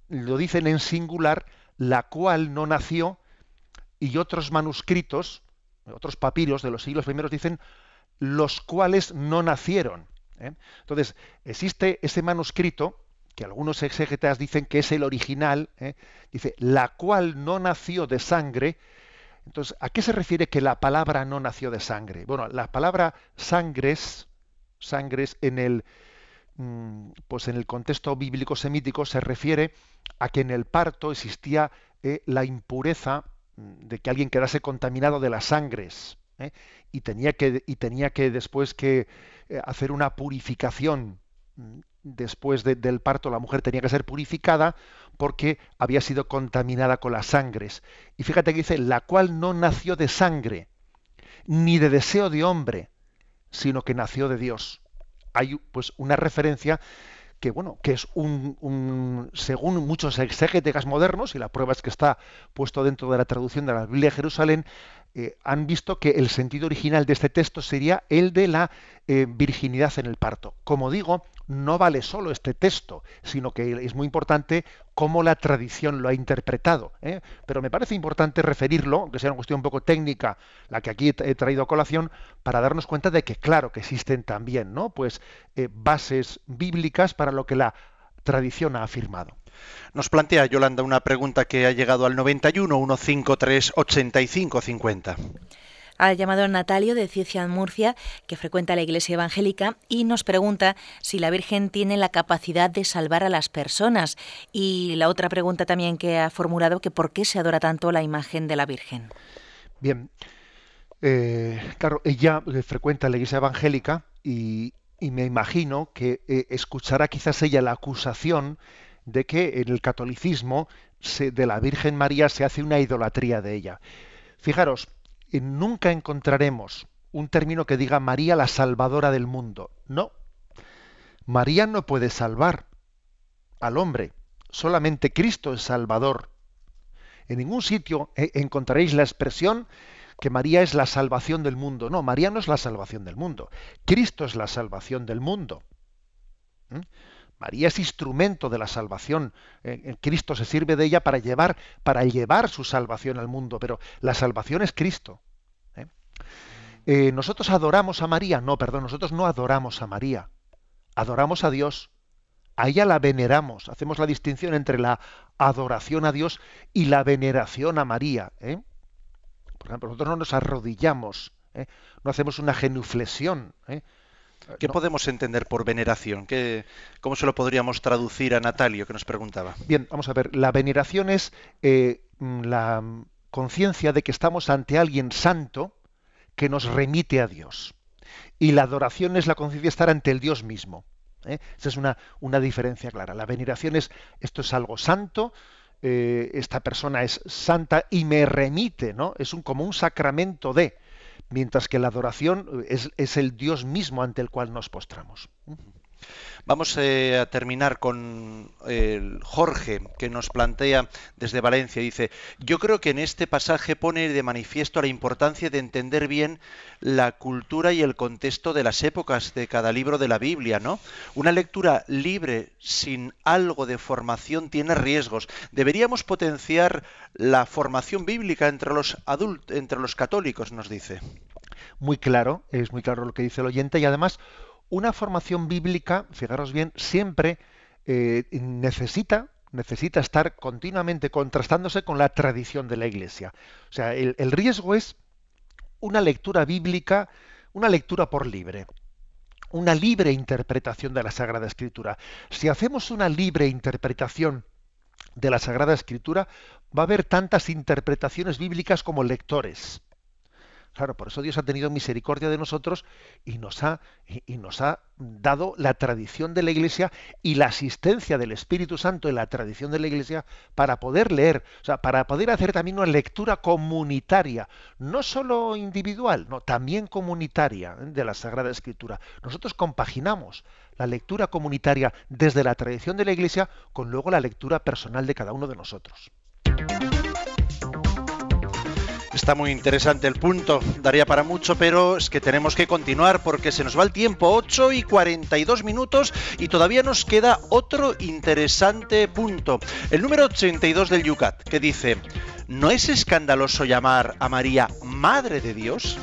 [SPEAKER 4] lo dicen en singular, la cual no nació, y otros manuscritos, otros papiros de los siglos primeros dicen los cuales no nacieron. ¿eh? Entonces, existe ese manuscrito que algunos exégetas dicen que es el original, ¿eh? dice, la cual no nació de sangre. Entonces, ¿a qué se refiere que la palabra no nació de sangre? Bueno, la palabra sangres, sangres en el, mm, pues en el contexto bíblico semítico se refiere a que en el parto existía eh, la impureza mm, de que alguien quedase contaminado de las sangres ¿eh? y tenía que y tenía que después que hacer una purificación mm, después de- del parto la mujer tenía que ser purificada porque había sido contaminada con las sangres. Y fíjate que dice la cual no nació de sangre ni de deseo de hombre sino que nació de Dios. Hay pues una referencia que bueno que es un, un- según muchos exégetas modernos y la prueba es que está puesto dentro de la traducción de la Biblia de Jerusalén eh, han visto que el sentido original de este texto sería el de la eh, virginidad en el parto. Como digo, no vale solo este texto, sino que es muy importante cómo la tradición lo ha interpretado. ¿eh? Pero me parece importante referirlo, aunque sea una cuestión un poco técnica, la que aquí he traído a colación, para darnos cuenta de que, claro, que existen también, ¿no? Pues bases bíblicas para lo que la tradición ha afirmado.
[SPEAKER 2] Nos plantea Yolanda una pregunta que ha llegado al 91 153 85 50.
[SPEAKER 3] Ha llamado Natalio de Ciecian Murcia, que frecuenta la iglesia evangélica, y nos pregunta si la Virgen tiene la capacidad de salvar a las personas. Y la otra pregunta también que ha formulado, que por qué se adora tanto la imagen de la Virgen.
[SPEAKER 4] Bien, eh, claro, ella eh, frecuenta la iglesia evangélica y, y me imagino que eh, escuchará quizás ella la acusación de que en el catolicismo de la Virgen María se hace una idolatría de ella. Fijaros, nunca encontraremos un término que diga María la salvadora del mundo. No. María no puede salvar al hombre. Solamente Cristo es salvador. En ningún sitio eh, encontraréis la expresión que María es la salvación del mundo. No, María no es la salvación del mundo. Cristo es la salvación del mundo. ¿Mm? María es instrumento de la salvación. Eh, Cristo se sirve de ella para llevar, para llevar su salvación al mundo, pero la salvación es Cristo. ¿eh? Eh, ¿Nosotros adoramos a María? No, perdón, nosotros no adoramos a María. Adoramos a Dios. A ella la veneramos. Hacemos la distinción entre la adoración a Dios y la veneración a María. Por ejemplo, nosotros no nos arrodillamos, no hacemos una genuflexión.
[SPEAKER 2] ¿Qué podemos entender por veneración? ¿Qué, ¿Cómo se lo podríamos traducir a Natalio que nos preguntaba?
[SPEAKER 4] Bien, vamos a ver. La veneración es eh, mm, la conciencia de que estamos ante alguien santo que nos remite a Dios. Y la adoración es la conciencia de estar ante el Dios mismo. ¿eh? Esa es una, una, diferencia clara. La veneración es esto es algo santo, eh, esta persona es santa y me remite, ¿no? Es un, como un sacramento de mientras que la adoración es, el Dios mismo ante el cual nos postramos.
[SPEAKER 2] Vamos eh, a terminar con el Jorge, que nos plantea desde Valencia. Dice, yo creo que en este pasaje pone de manifiesto la importancia de entender bien la cultura y el contexto de las épocas de cada libro de la Biblia, ¿no? Una lectura libre, sin algo de formación, tiene riesgos. Deberíamos potenciar la formación bíblica entre los adultos, entre los católicos, nos dice.
[SPEAKER 4] Muy claro, es muy claro lo que dice el oyente y además una formación bíblica, fijaros bien, siempre eh, necesita necesita estar continuamente contrastándose con la tradición de la Iglesia. O sea, el, el, riesgo es una lectura bíblica, una lectura por libre, una libre interpretación de la Sagrada Escritura. Si hacemos una libre interpretación de la Sagrada Escritura, va a haber tantas interpretaciones bíblicas como lectores. Claro, por eso Dios ha tenido misericordia de nosotros y nos ha, y, nos ha dado la tradición de la Iglesia y la asistencia del Espíritu Santo en la tradición de la Iglesia para poder leer, o sea, para poder hacer también una lectura comunitaria, no solo individual, no, también comunitaria ¿eh? de la Sagrada Escritura. Nosotros compaginamos la lectura comunitaria desde la tradición de la Iglesia con luego la lectura personal de cada uno de nosotros.
[SPEAKER 2] Está muy interesante el punto, daría para mucho, pero es que tenemos que continuar porque se nos va el tiempo, 8 y 42 minutos y todavía nos queda otro interesante punto. El número 82 del Yucat, que dice, ¿no es escandaloso llamar a María Madre de Dios?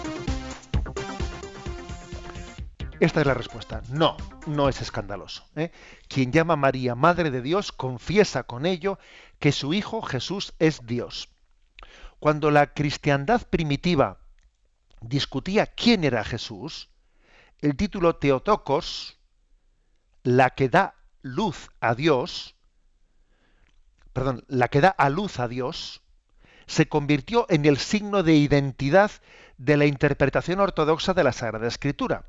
[SPEAKER 4] Esta es la respuesta. No, no es escandaloso. ¿eh? Quien llama a María Madre de Dios confiesa con ello que su Hijo Jesús es Dios. Cuando la cristiandad primitiva discutía quién era Jesús, el título Teotocos, la que da luz a Dios, perdón, la que da a luz a Dios, se convirtió en el signo de identidad de la interpretación ortodoxa de la Sagrada Escritura.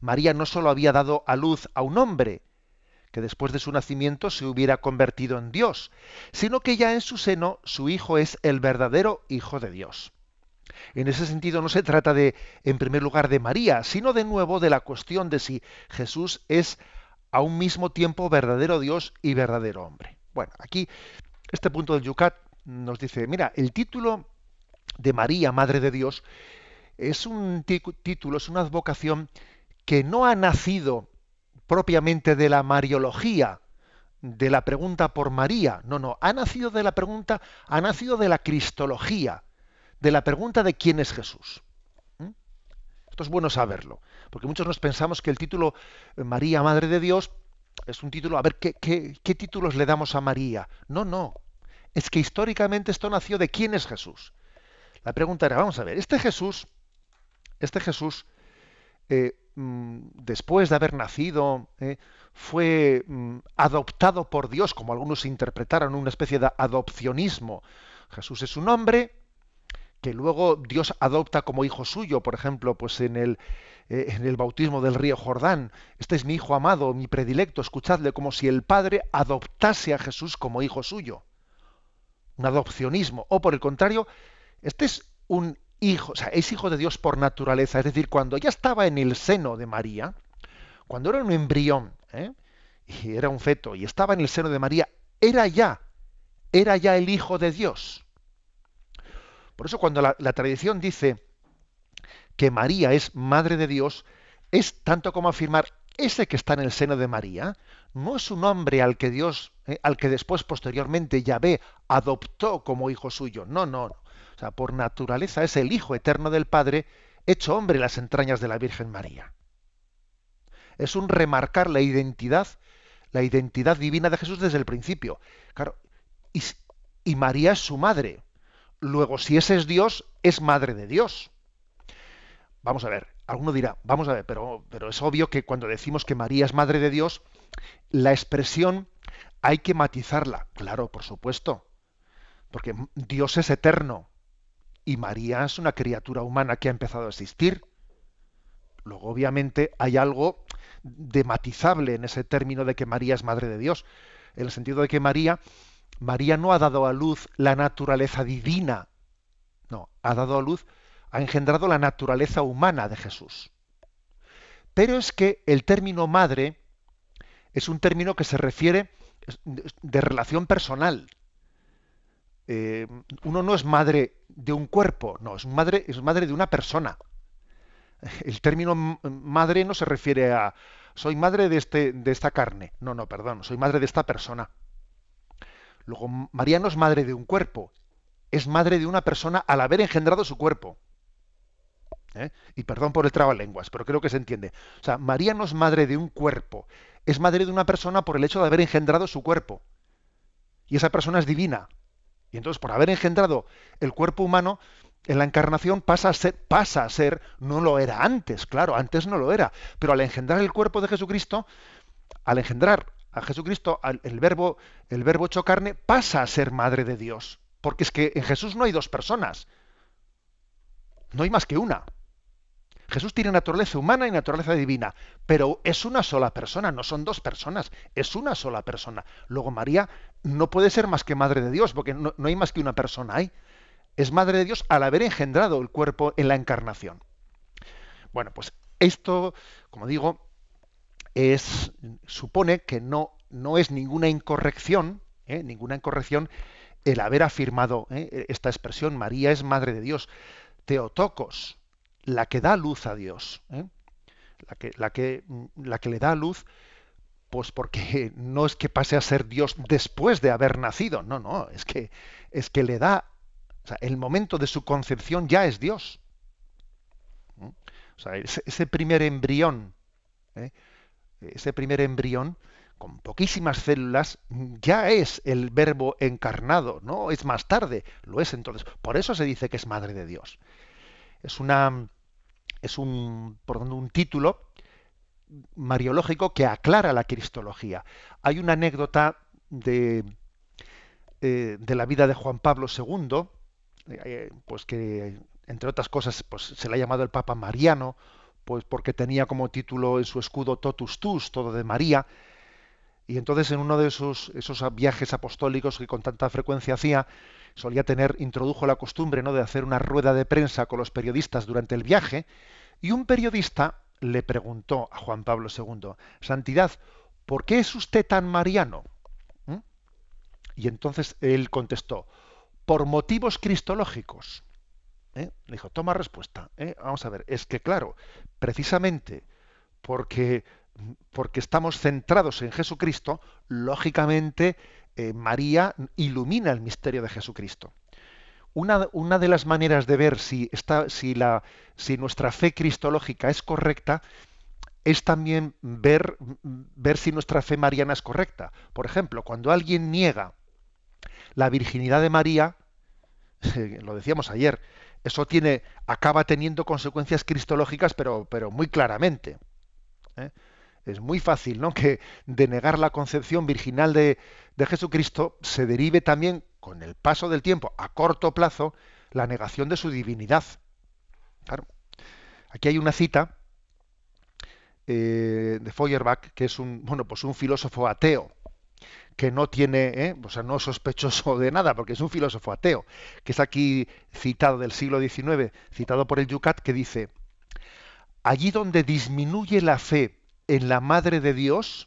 [SPEAKER 4] María no sólo había dado a luz a un hombre, que después de su nacimiento se hubiera convertido en Dios, sino que ya en su seno su Hijo es el verdadero Hijo de Dios. En ese sentido no se trata de, en primer lugar, de María, sino de nuevo de la cuestión de si Jesús es a un mismo tiempo verdadero Dios y verdadero hombre. Bueno, aquí este punto del Yucat nos dice, mira, el título de María, Madre de Dios, es un título, es una advocación que no ha nacido propiamente de la mariología, de la pregunta por María. No, no, ha nacido de la pregunta, ha nacido de la cristología, de la pregunta de quién es Jesús. ¿Mm? Esto es bueno saberlo, porque muchos nos pensamos que el título eh, María, Madre de Dios, es un título, a ver, ¿qué, qué títulos le damos a María? No, no, es que históricamente esto nació de quién es Jesús. La pregunta era, vamos a ver, este Jesús, este Jesús, eh, después de haber nacido, eh, fue mm, adoptado por Dios, como algunos interpretaron, una especie de adopcionismo. Jesús es un hombre que luego Dios adopta como hijo suyo, por ejemplo, pues en el, eh, en el bautismo del río Jordán. Este es mi hijo amado, mi predilecto, escuchadle, como si el Padre adoptase a Jesús como hijo suyo. Un adopcionismo. O por el contrario, este es un es hijo de Dios por naturaleza, es decir, cuando ya estaba en el seno de María, cuando era un embrión, ¿eh? y era un feto, y estaba en el seno de María, era ya, era ya el hijo de Dios. Por eso cuando la, tradición dice que María es madre de Dios, es tanto como afirmar ese que está en el seno de María, no es un hombre al que Dios, eh, al que después posteriormente Yahvé adoptó como hijo suyo. No, no. O sea, por naturaleza es el Hijo eterno del Padre, hecho hombre en las entrañas de la Virgen María. Es un remarcar la identidad, la identidad divina de Jesús desde el principio. Claro, y, María es su madre. Luego, si ese es Dios, es madre de Dios. Vamos a ver, alguno dirá, vamos a ver, pero, pero es obvio que cuando decimos que María es madre de Dios, la expresión hay que matizarla. Claro, por supuesto. Porque Dios es eterno y María es una criatura humana que ha empezado a existir. Luego, obviamente, hay algo de matizable en ese término de que María es madre de Dios, en el sentido de que María, María no ha dado a luz la naturaleza divina, no, ha dado a luz, ha engendrado la naturaleza humana de Jesús. Pero es que el término madre es un término que se refiere de relación personal. Eh, uno no es madre de un cuerpo, no, es madre, es madre de una persona. El término madre no se refiere a soy madre de, este, de esta carne. No, no, perdón, soy madre de esta persona. Luego, María no es madre de un cuerpo, es madre de una persona al haber engendrado su cuerpo. ¿Eh? Y perdón por el lenguas, pero creo que se entiende. O sea, María no es madre de un cuerpo, es madre de una persona por el hecho de haber engendrado su cuerpo. Y esa persona es divina. Y entonces, por haber engendrado el cuerpo humano, en la encarnación pasa a ser, pasa a ser, no lo era antes, claro, antes no lo era, pero al engendrar el cuerpo de Jesucristo, al engendrar a Jesucristo, el verbo, el verbo hecho carne, pasa a ser madre de Dios. Porque es que en Jesús no hay dos personas, no hay más que una. Jesús tiene naturaleza humana y naturaleza divina, pero es una sola persona, no son dos personas, es una sola persona. Luego María no puede ser más que madre de Dios, porque no, hay más que una persona ahí. Es madre de Dios al haber engendrado el cuerpo en la encarnación. Bueno, pues esto, como digo, es, supone que no, no es ninguna incorrección, ¿eh? ninguna incorrección el haber afirmado ¿eh? esta expresión, María es madre de Dios. Teotocos, la que da luz a Dios, ¿eh? la, que, la, que, la que le da luz, pues porque no es que pase a ser Dios después de haber nacido, no, no, es que, es que le da, o sea, el momento de su concepción ya es Dios. ¿Mm? O sea, ese, primer embrión, ¿eh? ese primer embrión, con poquísimas células, ya es el verbo encarnado, no es más tarde, lo es entonces. Por eso se dice que es madre de Dios. Es una, es un, por un título mariológico que aclara la cristología. Hay una anécdota de, eh, de la vida de Juan Pablo II, eh, pues que entre otras cosas pues, se le ha llamado el Papa Mariano, pues porque tenía como título en su escudo Totus Tus, todo de María, y entonces en uno de esos, esos viajes apostólicos que con tanta frecuencia hacía, solía tener, introdujo la costumbre ¿no? de hacer una rueda de prensa con los periodistas durante el viaje, y un periodista le preguntó a Juan Pablo II, Santidad, ¿por qué es usted tan mariano? ¿Mm? Y entonces él contestó, por motivos cristológicos. ¿Eh? Le dijo, toma respuesta. ¿eh? Vamos a ver, es que claro, precisamente porque, porque estamos centrados en Jesucristo, lógicamente eh, María ilumina el misterio de Jesucristo. Una, una, de las maneras de ver si, está, si, la, si nuestra fe cristológica es correcta es también ver, ver si nuestra fe mariana es correcta. Por ejemplo, cuando alguien niega la virginidad de María, lo decíamos ayer, eso tiene, acaba teniendo consecuencias cristológicas, pero, pero muy claramente. ¿eh? es muy fácil ¿no? que de negar la concepción virginal de, Jesucristo se derive también, con el paso del tiempo, a corto plazo, la negación de su divinidad. Aquí hay una cita eh, de Feuerbach, que es un, bueno, pues un filósofo ateo, que no tiene, ¿eh? o sea, no sospechoso de nada, porque es un filósofo ateo, que es aquí citado del siglo XIX, citado por el Yucat, que dice, allí donde disminuye la fe en la Madre de Dios,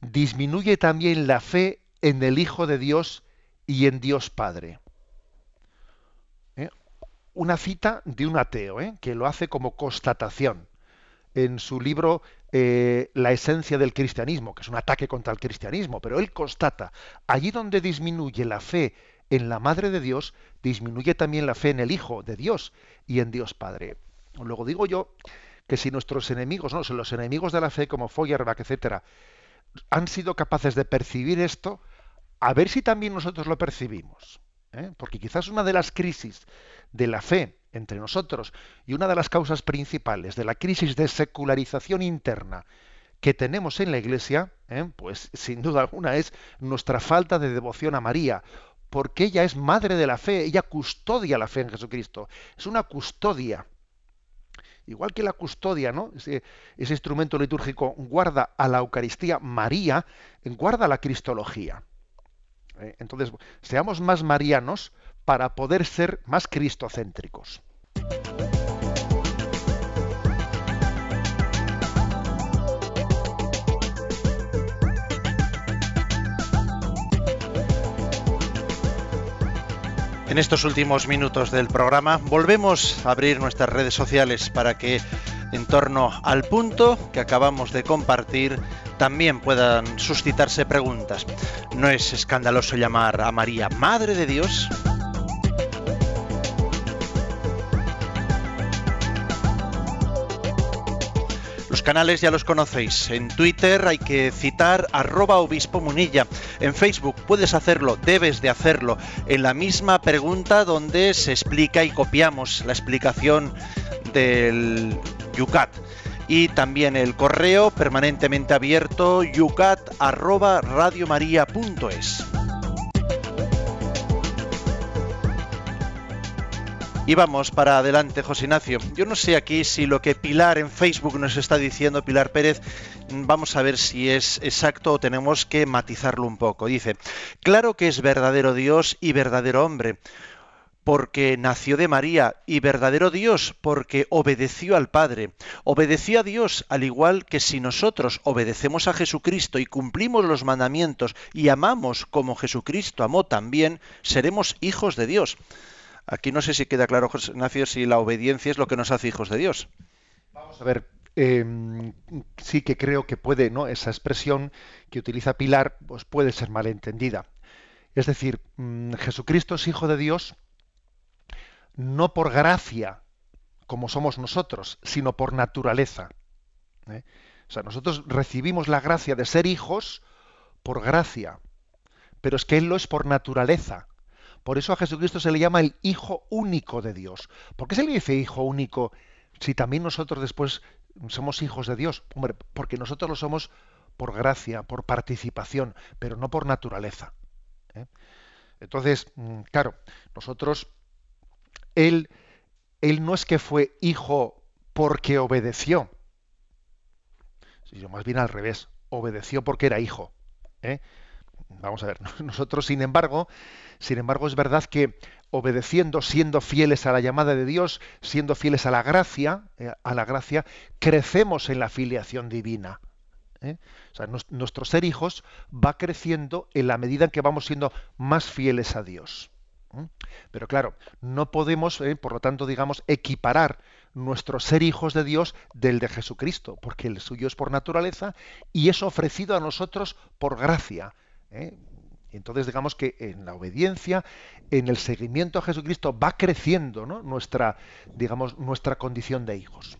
[SPEAKER 4] disminuye también la fe en el Hijo de Dios y en Dios Padre. ¿Eh? Una cita de un ateo, ¿eh? que lo hace como constatación. En su libro eh, la esencia del cristianismo, que es un ataque contra el cristianismo, pero él constata, allí donde disminuye la fe en la Madre de Dios, disminuye también la fe en el Hijo de Dios y en Dios Padre. Luego digo yo que si nuestros enemigos, no, los enemigos de la fe como Feuerbach, etcétera, han sido capaces de percibir esto, a ver si también nosotros lo percibimos. ¿eh? Porque quizás una de las crisis de la fe entre nosotros y una de las causas principales de la crisis de secularización interna que tenemos en la Iglesia, ¿eh? pues sin duda alguna es nuestra falta de devoción a María, porque ella es madre de la fe, ella custodia la fe en Jesucristo, es una custodia. Igual que la custodia, ¿no? Ese, ese instrumento litúrgico guarda a la Eucaristía María, guarda la Cristología. ¿Eh? Entonces, seamos más marianos para poder ser más cristocéntricos.
[SPEAKER 2] En estos últimos minutos del programa volvemos a abrir nuestras redes sociales para que en torno al punto que acabamos de compartir también puedan suscitarse preguntas. ¿No es escandaloso llamar a María Madre de Dios? canales ya los conocéis. En Twitter hay que citar arroba obispo munilla. En Facebook puedes hacerlo, debes de hacerlo. En la misma pregunta donde se explica y copiamos la explicación del Yucat. Y también el correo permanentemente abierto yucat arroba radiomaria.es. Y vamos para adelante, José Ignacio. Yo no sé aquí si lo que Pilar en Facebook nos está diciendo, Pilar Pérez, vamos a ver si es exacto o tenemos que matizarlo un poco. Dice, claro que es verdadero Dios y verdadero hombre, porque nació de María, y verdadero Dios, porque obedeció al Padre. Obedeció a Dios, al igual que si nosotros obedecemos a Jesucristo y cumplimos los mandamientos y amamos como Jesucristo amó también, seremos hijos de Dios. Aquí no sé si queda claro, José Ignacio, si la obediencia es lo que nos hace hijos de Dios.
[SPEAKER 4] Vamos a ver, em, sí que creo que puede, ¿no? Esa expresión que utiliza Pilar, pues puede ser malentendida. Es decir, mm, Jesucristo es hijo de Dios no por gracia, como somos nosotros, sino por naturaleza. ¿eh? O sea, nosotros recibimos la gracia de ser hijos por gracia, pero es que Él lo es por naturaleza. Por eso a Jesucristo se le llama el Hijo único de Dios. ¿Por qué se le dice Hijo único si también nosotros después somos hijos de Dios? Hombre, porque nosotros lo somos por gracia, por participación, pero no por naturaleza. ¿eh? Entonces, mm, claro, nosotros, él, no es que fue hijo porque obedeció, sino más bien al revés, obedeció porque era hijo. ¿eh? Vamos a ver, nosotros, sin embargo, sin embargo, es verdad que obedeciendo, siendo fieles a la llamada de Dios, siendo fieles a la gracia, eh, a la gracia, crecemos en la filiación divina. ¿eh? Nuestro ser hijos va creciendo en la medida en que vamos siendo más fieles a Dios. ¿Eh? Pero claro, no podemos, por lo tanto, digamos, equiparar nuestro ser hijos de Dios del de Jesucristo, porque el suyo es por naturaleza y es ofrecido a nosotros por gracia. Entonces, digamos que en la obediencia, en el seguimiento a Jesucristo, va creciendo nuestra, digamos, nuestra condición de hijos.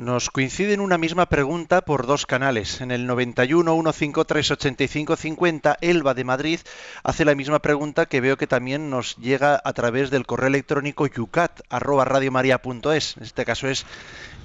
[SPEAKER 2] Nos coincide en una misma pregunta por dos canales. En el 91 153 85 50, Elba de Madrid hace la misma pregunta que veo que también nos llega a través del correo electrónico yucat En este caso es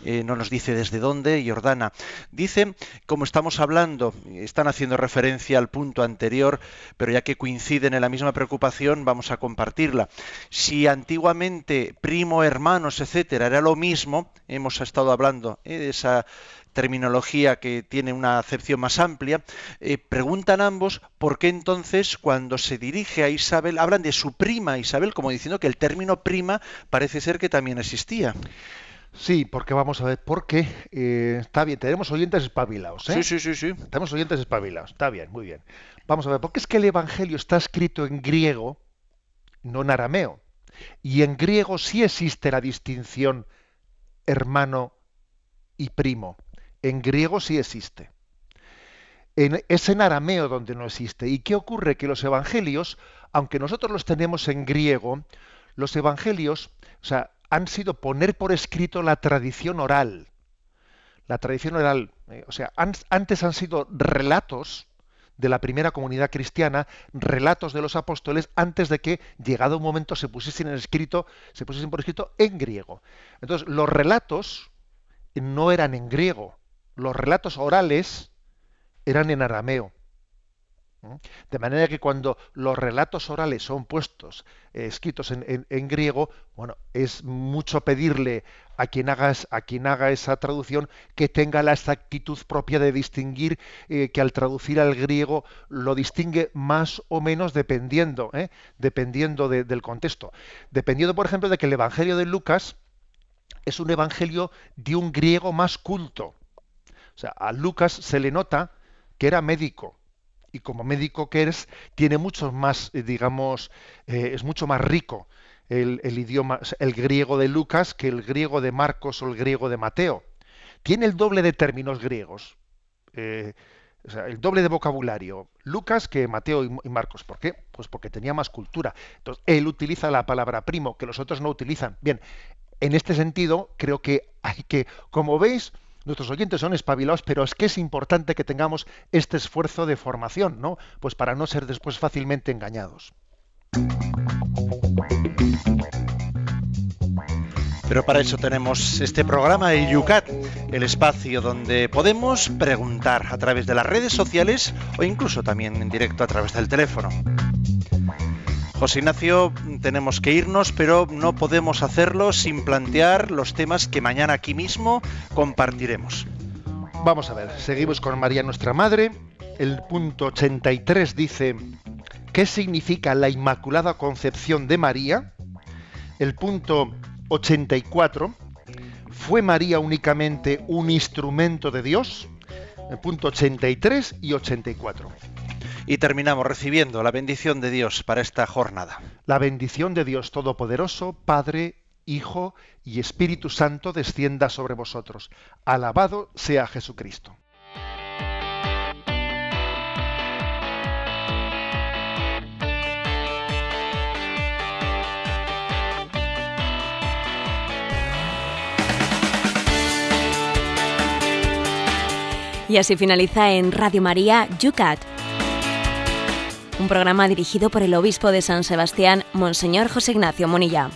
[SPEAKER 2] eh, no nos dice desde dónde, Jordana. Dice, como estamos hablando, están haciendo referencia al punto anterior, pero ya que coinciden en la misma preocupación, vamos a compartirla. Si antiguamente primo, hermanos, etcétera, era lo mismo, hemos estado hablando eh, de esa terminología que tiene una acepción más amplia, eh, preguntan ambos por qué entonces cuando se dirige a Isabel hablan de su prima Isabel, como diciendo que el término prima parece ser que también existía.
[SPEAKER 4] Sí, porque vamos a ver, porque eh, está bien, tenemos oyentes espabilados. ¿eh?
[SPEAKER 2] Sí, sí, sí, sí.
[SPEAKER 4] Tenemos oyentes espabilados, está bien, muy bien. Vamos a ver, porque es que el Evangelio está escrito en griego, no en arameo. Y en griego sí existe la distinción hermano y primo. En griego sí existe. En, es en arameo donde no existe. ¿Y qué ocurre? Que los evangelios, aunque nosotros los tenemos en griego, los evangelios, o sea, han sido poner por escrito la tradición oral. La tradición oral, eh, o sea, antes han sido relatos de la primera comunidad cristiana, relatos de los apóstoles, antes de que, llegado un momento, se pusiesen en escrito, se pusiesen por escrito en griego. Entonces, los relatos no eran en griego, los relatos orales eran en arameo. De manera que cuando los relatos orales son puestos, eh, escritos en, griego, bueno, es mucho pedirle a quien, haga, a quien haga esa traducción que tenga la exactitud propia de distinguir, eh, que al traducir al griego lo distingue más o menos dependiendo, ¿eh? dependiendo del contexto. Dependiendo, por ejemplo, de que el Evangelio de Lucas es un evangelio de un griego más culto. O sea, a Lucas se le nota que era médico y como médico que eres tiene mucho más, eh, digamos, eh, es mucho más rico el, idioma, el griego de Lucas que el griego de Marcos o el griego de Mateo. Tiene el doble de términos griegos. Eh, o sea, el doble de vocabulario Lucas que Mateo y Marcos. ¿Por qué? Pues porque tenía más cultura. Entonces, él utiliza la palabra primo, que los otros no utilizan. Bien, en este sentido, creo que hay que, como veis, nuestros oyentes son espabilados, pero es que es importante que tengamos este esfuerzo de formación, ¿no? Pues para no ser después fácilmente engañados.
[SPEAKER 2] Pero para eso tenemos este programa, el Yucat, el espacio donde podemos preguntar a través de las redes sociales o incluso también en directo a través del teléfono. José Ignacio, tenemos que irnos, pero no podemos hacerlo sin plantear los temas que mañana aquí mismo compartiremos.
[SPEAKER 4] Vamos a ver, seguimos con María nuestra Madre. El punto 83 dice, ¿qué significa la Inmaculada Concepción de María? El punto 84, ¿fue María únicamente un instrumento de Dios? El punto 83 y 84
[SPEAKER 2] y terminamos recibiendo la bendición de Dios para esta jornada.
[SPEAKER 4] La bendición de Dios Todopoderoso, Padre, Hijo y Espíritu Santo descienda sobre vosotros. Alabado sea Jesucristo.
[SPEAKER 1] Y así finaliza en Radio María Yucat un programa dirigido por el obispo de San Sebastián, Monseñor José Ignacio Monilla.